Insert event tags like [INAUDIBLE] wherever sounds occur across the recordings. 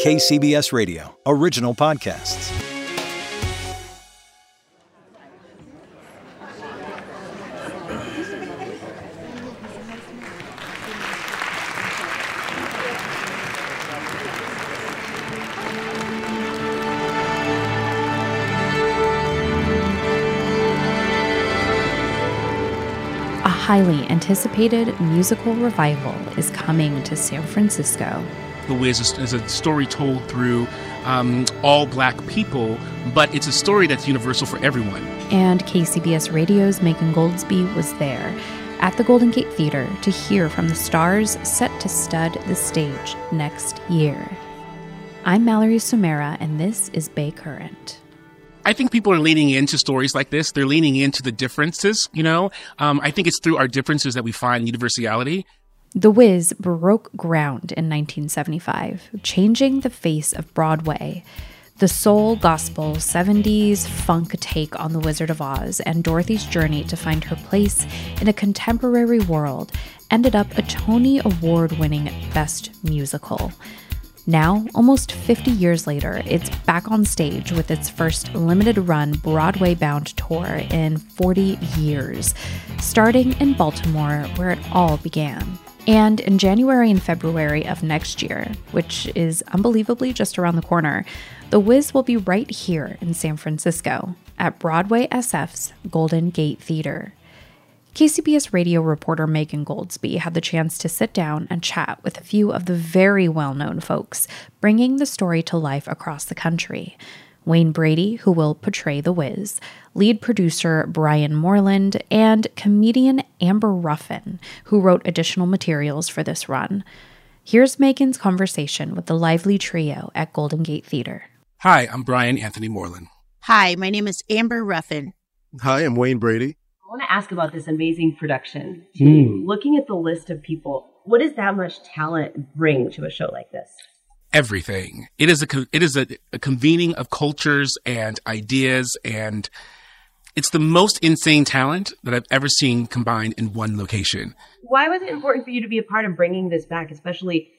KCBS Radio, original podcasts. A highly anticipated musical revival is coming to San Francisco. The Wiz is, is a story told through um, all black people, but it's a story that's universal for everyone. And KCBS Radio's Megan Goldsby was there at the Golden Gate Theater to hear from the stars set to stud the stage next year. I'm Mallory Sumera, and this is Bay Current. I think people are leaning into stories like this. They're leaning into the differences, you know? Um, I think it's through our differences that we find universality. The Wiz broke ground in 1975, changing the face of Broadway. The soul gospel 70s funk take on The Wizard of Oz and Dorothy's journey to find her place in a contemporary world ended up a Tony Award winning Best Musical. Now, almost 50 years later, it's back on stage with its first limited run Broadway bound tour in 40 years, starting in Baltimore, where it all began. And in January and February of next year, which is unbelievably just around the corner, The Wiz will be right here in San Francisco at Broadway SF's Golden Gate Theater. KCBS radio reporter Megan Goldsby had the chance to sit down and chat with a few of the very well known folks bringing the story to life across the country. Wayne Brady, who will portray The Wiz, lead producer Brian Moreland, and comedian Amber Ruffin, who wrote additional materials for this run. Here's Megan's conversation with the lively trio at Golden Gate Theater. Hi, I'm Brian Anthony Moreland. Hi, my name is Amber Ruffin. Hi, I'm Wayne Brady. I want to ask about this amazing production. Mm. Looking at the list of people, what does that much talent bring to a show like this? Everything. It is a it is a, a convening of cultures and ideas, and it's the most insane talent that I've ever seen combined in one location. Why was it important for you to be a part of bringing this back, especially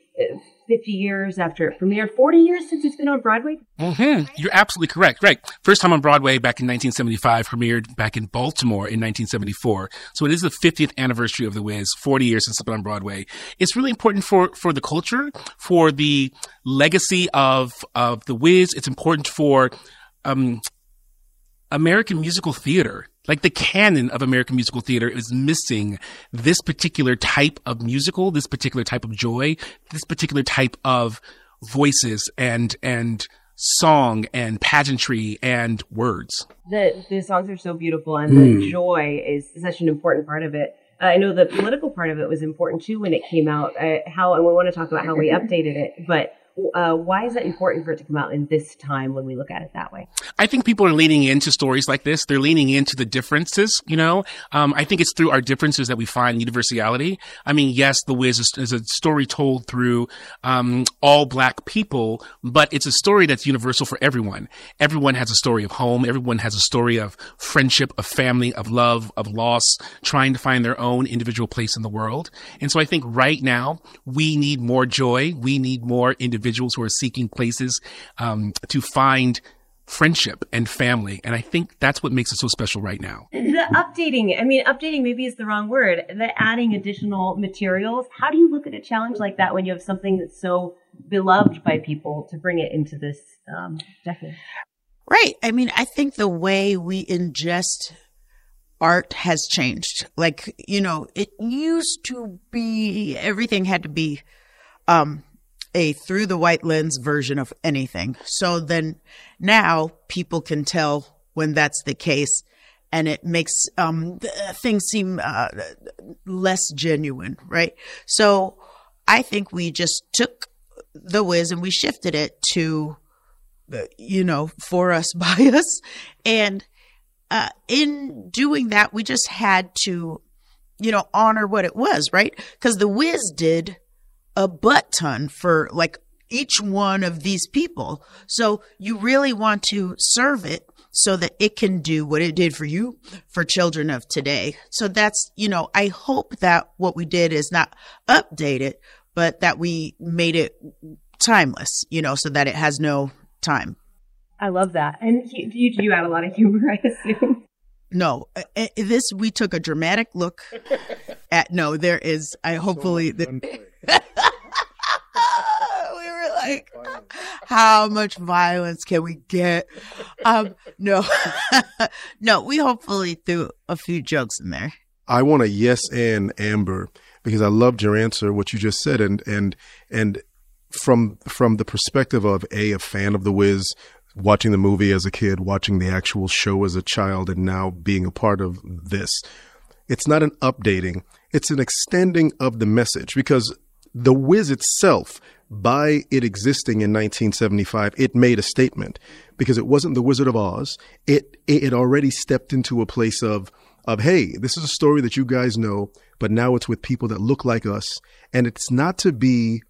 50 years after it premiered, 40 years since it's been on Broadway? hmm You're absolutely correct. Right. First time on Broadway back in 1975, premiered back in Baltimore in 1974. So it is the 50th anniversary of The Wiz, 40 years since it's been on Broadway. It's really important for, for the culture, for the legacy of, of The Wiz. It's important for, um, American musical theater. Like the canon of American musical theater is missing this particular type of musical, this particular type of joy, this particular type of voices and, and song and pageantry and words. The, the songs are so beautiful, and the joy is such an important part of it. Uh, I know the political part of it was important too when it came out. Uh, how and we want to talk about how we [LAUGHS] updated it, but uh, why is it important for it to come out in this time when we look at it that way? I think people are leaning into stories like this. They're leaning into the differences, you know? Um, I think it's through our differences that we find universality. I mean, yes, The Wiz is, is a story told through, um, all black people, but it's a story that's universal for everyone. Everyone has a story of home. Everyone has a story of friendship, of family, of love, of loss, trying to find their own individual place in the world. And so I think right now we need more joy. We need more individuals who are seeking places, um, to find friendship and family. And I think that's what makes it so special right now. The updating, I mean, updating maybe is the wrong word. The adding additional materials. How do you look at a challenge like that when you have something that's so beloved by people to bring it into this um, decade? Right. I mean, I think the way we ingest art has changed. Like, you know, it used to be everything had to be um a through the white lens version of anything. So then now people can tell when that's the case and it makes um th- things seem uh, less genuine, right? So I think we just took the Wiz and we shifted it to, you know, for us [LAUGHS] by us. And uh, in doing that, we just had to, you know, honor what it was, right? Because the Wiz did a butt ton for like each one of these people. So you really want to serve it so that it can do what it did for you for children of today. So that's, you know, I hope that what we did is not updated, but that we made it timeless, you know, so that it has no time. I love that. And you, you add a lot of humor, [LAUGHS] I assume. No, uh, uh, this we took a dramatic look [LAUGHS] at. No, there is. I hopefully so the, we were [LAUGHS] like, how much violence can we get? Um, no, [LAUGHS] no, we hopefully threw a few jokes in there. I want a yes and Amber because I loved your answer, what you just said, and and and from from the perspective of a a fan of the Wiz, watching the movie as a kid, watching the actual show as a child, and now being a part of this. It's not an updating, it's an extending of the message because the Wiz itself, by it existing in 1975, it made a statement because it wasn't the Wizard of Oz. It it already stepped into a place of of hey, this is a story that you guys know, but now it's with people that look like us, and it's not to be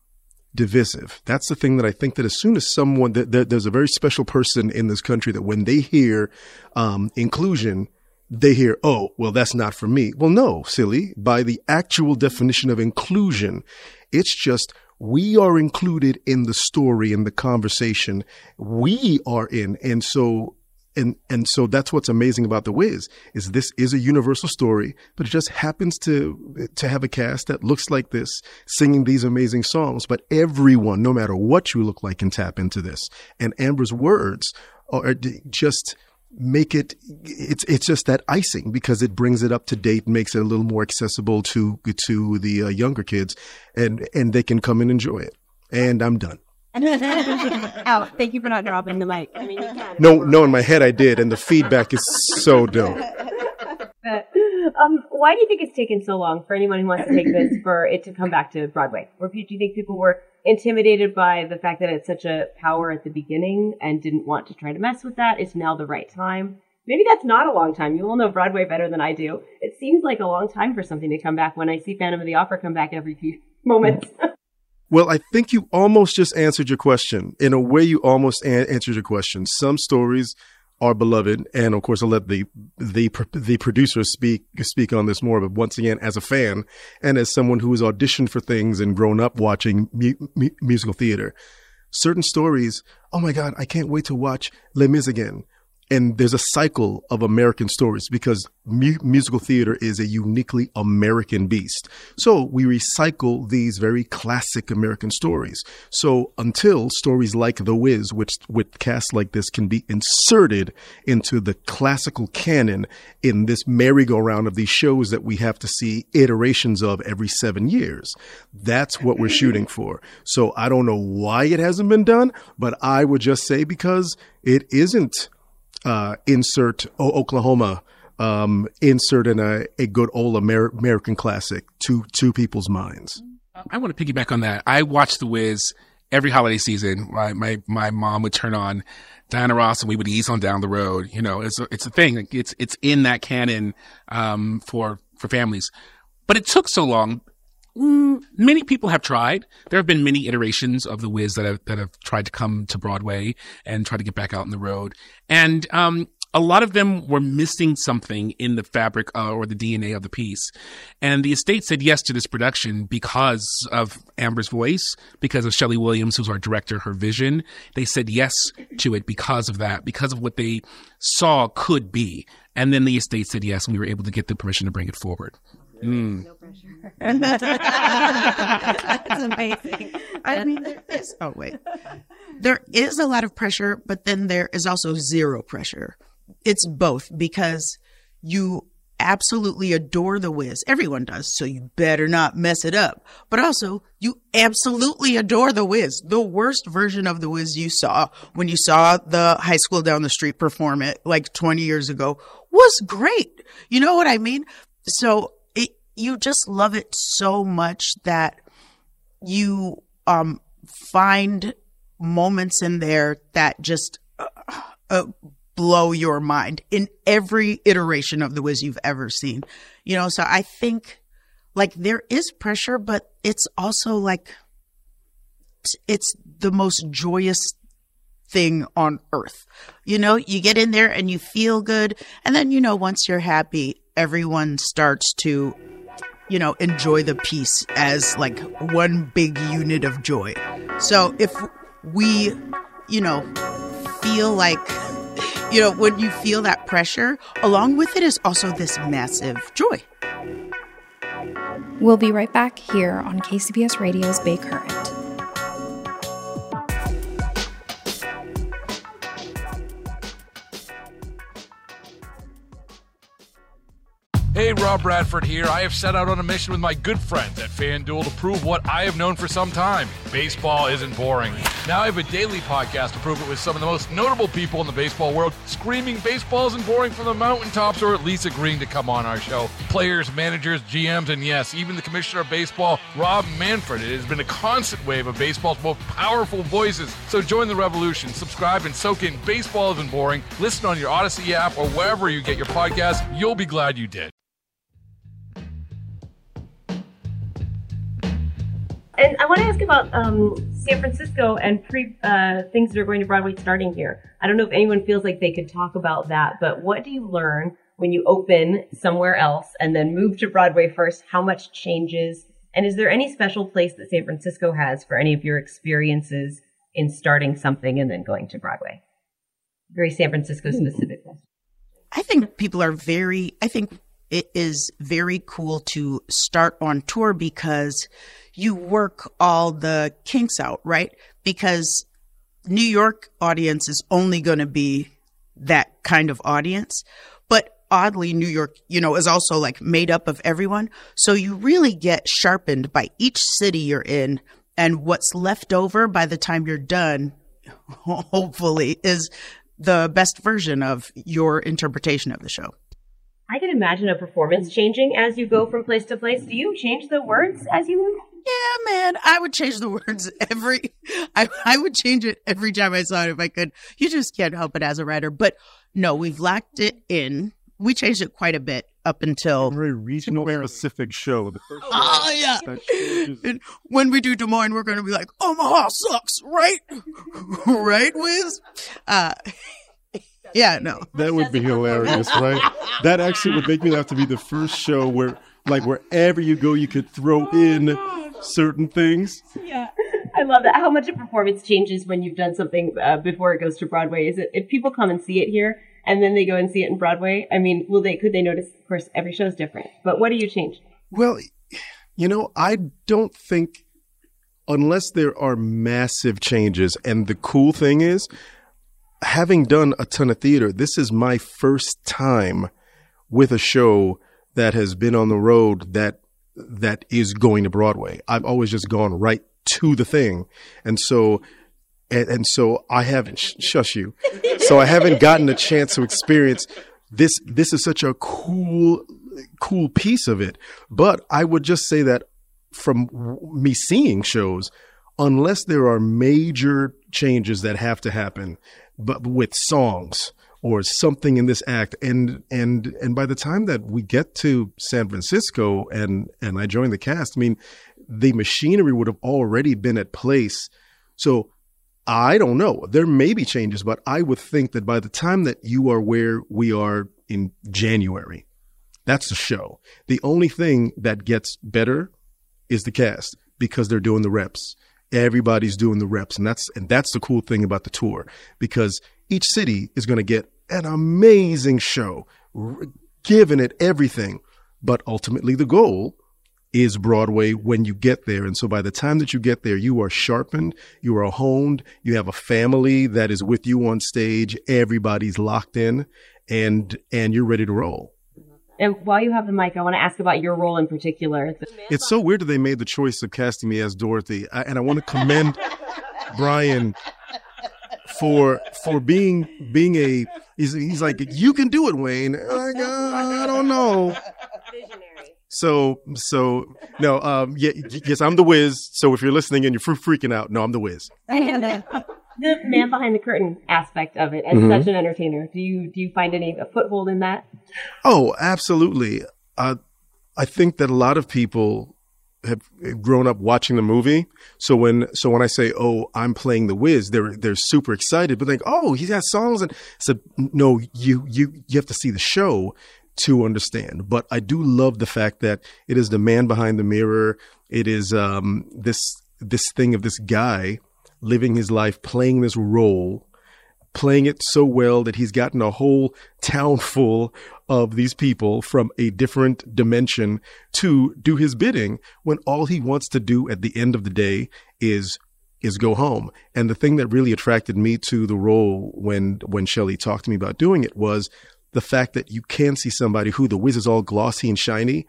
divisive. That's the thing that I think that as soon as someone that, there's a very special person in this country that when they hear um, inclusion, they hear, oh, well, that's not for me. Well, no, silly. By the actual definition of inclusion, it's just we are included in the story, in the conversation. We are in. And so and and so that's what's amazing about the Wiz is this is a universal story, but it just happens to to have a cast that looks like this, singing these amazing songs. But everyone, no matter what you look like, can tap into this. And Amber's words are just make it it's it's just that icing because it brings it up to date makes it a little more accessible to to the uh, younger kids and and they can come and enjoy it and i'm done [LAUGHS] oh Thank you for not dropping the mic. I mean, you. No, no, in my head I did, and the feedback is so dope. um, why do you think it's taken so long for anyone who wants to take this for it to come back to Broadway? Or do you think people were intimidated by the fact that it's such a power at the beginning and didn't want to try to mess with that? It's now the right time. Maybe that's not a long time. You all know Broadway better than I do. It seems like a long time for something to come back when I see Phantom of the Opera come back every few [LAUGHS] moments. [LAUGHS] Well, I think you almost just answered your question. In a way, you almost a- answered your question. Some stories are beloved, and of course, I'll let the the the producers speak speak on this more. But once again, as a fan and as someone who has auditioned for things and grown up watching mu- mu- musical theater, certain stories. Oh my God, I can't wait to watch Les Mis again and there's a cycle of American stories because mu- musical theater is a uniquely American beast. So we recycle these very classic American stories. So until stories like The Wiz, which with casts like this can be inserted into the classical canon in this merry-go-round of these shows that we have to see iterations of every seven years. That's what we're shooting for. So I don't know why it hasn't been done, but I would just say because it isn't uh, insert o- Oklahoma, um, insert in a, a good old Amer- American classic to to people's minds. I want to piggyback on that. I watched The Wiz every holiday season. My my my mom would turn on Diana Ross and we would ease on down the road. You know, it's a, it's a thing. It's it's in that canon um, for for families. But it took so long Mm, many people have tried. There have been many iterations of the Wiz that have that have tried to come to Broadway and try to get back out on the road, and um, a lot of them were missing something in the fabric uh, or the DNA of the piece. And the estate said yes to this production because of Amber's voice, because of Schele Williams, who's our director, her vision. They said yes to it because of that, because of what they saw could be. And then the estate said yes, and we were able to get the permission to bring it forward. Mm. No pressure. [LAUGHS] That's amazing. I mean, there is. Oh wait, there is a lot of pressure, but then there is also zero pressure. It's both because you absolutely adore the Wiz. Everyone does, so you better not mess it up. But also, you absolutely adore the Wiz. The worst version of the Wiz you saw when you saw the high school down the street perform it like 20 years ago was great. You know what I mean? So you just love it so much that you um find moments in there that just uh, uh, blow your mind in every iteration of the Wiz you've ever seen. You know, so I think like there is pressure, but it's also like it's the most joyous thing on earth. You know, you get in there and you feel good. And then, you know, once you're happy, everyone starts to, you know, enjoy the piece as like one big unit of joy. So if we, you know, feel like, you know, when you feel that pressure, along with it is also this massive joy. We'll be right back here on KCBS Radio's Bay Current. Hey, Rob Bradford here. I have set out on a mission with my good friends at FanDuel to prove what I have known for some time baseball isn't boring. Now I have a daily podcast to prove it with some of the most notable people in the baseball world, screaming baseball isn't boring from the mountaintops or at least agreeing to come on our show. Players, managers, GMs, and yes, even the commissioner of baseball, Rob Manfred. It has been a constant wave of baseball's most powerful voices. So join the revolution, subscribe, and soak in Baseball Isn't Boring. Listen on your Audacy app or wherever you get your podcast. You'll be glad you did. And I want to ask about um, San Francisco and pre uh, things that are going to Broadway starting here. I don't know if anyone feels like they could talk about that, but what do you learn when you open somewhere else and then move to Broadway first? How much changes? And is there any special place that San Francisco has for any of your experiences in starting something and then going to Broadway? Very San Francisco hmm. specific question. I think people are very, I think it is very cool to start on tour because you work all the kinks out, right? Because New York audience is only going to be that kind of audience. Oddly, New York, you know, is also like made up of everyone. So you really get sharpened by each city you're in. And what's left over by the time you're done, [LAUGHS] hopefully, is the best version of your interpretation of the show. I can imagine a performance changing as you go from place to place. Do you change the words as you move? Yeah, man, I would change the words every. [LAUGHS] I I would change it every time I saw it if I could. You just can't help it as a writer. But no, we've locked it in. We changed it quite a bit up until very regional specific show. The first oh yeah. And when we do Des Moines, we're going to be like, Omaha sucks, right? [LAUGHS] right, Wiz? Uh, [LAUGHS] yeah, no. That would be hilarious, right? That actually would make me laugh to be the first show where, like, wherever you go, you could throw in certain things. Yeah, I love that. How much a performance changes when you've done something uh, before it goes to Broadway? Is it if people come and see it here and then they go and see it in Broadway? I mean, will they? Could they notice? Of course, every show is different. But what do you change? Well, you know, I don't think unless there are massive changes. And the cool thing is, having done a ton of theater, this is my first time with a show that has been on the road that that is going to Broadway. I've always just gone right to the thing. And so and, and so I haven't sh- shush you. So I haven't gotten a chance to experience this this is such a cool cool piece of it. But I would just say that from me seeing shows unless there are major changes that have to happen but with songs or something in this act and and and by the time that we get to San Francisco and and I join the cast I mean the machinery would have already been at place so I don't know. There may be changes but I would think that by the time that you are where we are in January that's the show. The only thing that gets better is the cast because they're doing the reps. Everybody's doing the reps and that's and that's the cool thing about the tour because each city is going to get an amazing show giving it everything but ultimately the goal is Broadway when you get there. And so by the time that you get there, you are sharpened, you are honed, you have a family that is with you on stage, everybody's locked in and and you're ready to roll. And while you have the mic, I want to ask about your role in particular. It's so weird that they made the choice of casting me as Dorothy, I, and I want to commend [LAUGHS] Brian for for being being a he's, he's like you can do it, Wayne. Like, uh, I don't know. So, so no, um, yeah, yes, I'm the Wiz. So if you're listening and you're freaking out, no, I'm the Wiz. the man behind the curtain aspect of it as Mhm. such an entertainer. Do you do you find any a foothold in that? Oh, absolutely. Uh, I think that a lot of people have grown up watching the movie. So when so when I say, "Oh, I'm playing the Wiz," they're they're super excited, but like, "Oh, he has got songs." And so no, you you you have to see the show to understand. But I do love the fact that it is the man behind the mirror. It is um, this this thing of this guy living his life playing this role playing it so well that he's gotten a whole town full of these people from a different dimension to do his bidding when all he wants to do at the end of the day is is go home. And the thing that really attracted me to the role when when Schele talked to me about doing it was the fact that you can see somebody who the Wiz is all glossy and shiny.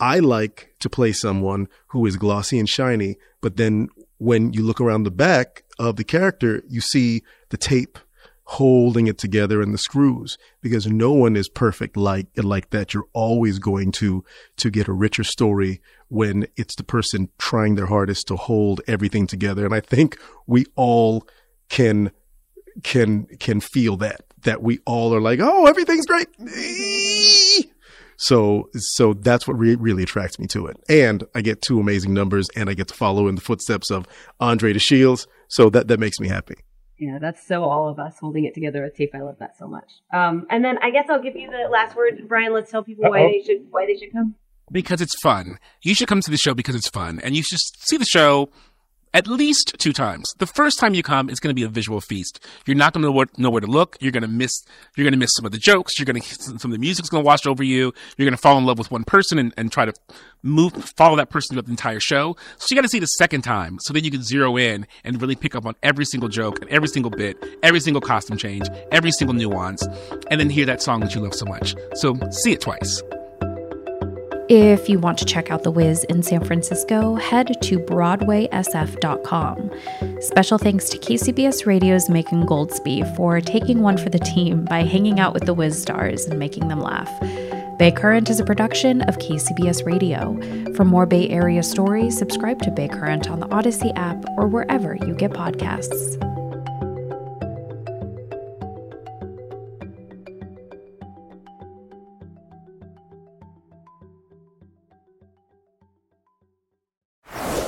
I like to play someone who is glossy and shiny, but then when you look around the back of the character, you see the tape holding it together and the screws because no one is perfect like like that. You're always going to to get a richer story when it's the person trying their hardest to hold everything together. And i think we all can can can feel that that we all are like oh everything's great so so that's what re- really attracts me to it and i get two amazing numbers and i get to follow in the footsteps of andre de shields so that that makes me happy Yeah, that's so all of us holding it together with tape. I love that so much. Um, and then I guess I'll give you the last word, Brian. Let's tell people why Uh-oh. they should why they should come. because it's fun. You should come to the show because it's fun, and you should see the show at least two times. The first time you come, it's going to be a visual feast. You're not going to know, where- to look. You're going to miss. You're going to miss some of the jokes. You're going [LAUGHS] to some of the music's going to wash over you. You're going to fall in love with one person and, and try to move follow that person throughout the entire show. So you got to see it a second time so then you can zero in and really pick up on every single joke and every single bit, every single costume change, every single nuance, and then hear that song that you love so much. So see it twice. If you want to check out The Wiz in San Francisco, head to BroadwaySF.com. Special thanks to KCBS Radio's Megan Goldsby for taking one for the team by hanging out with the Wiz stars and making them laugh. Bay Current is a production of KCBS Radio. For more Bay Area stories, subscribe to Bay Current on the Audacy app or wherever you get podcasts.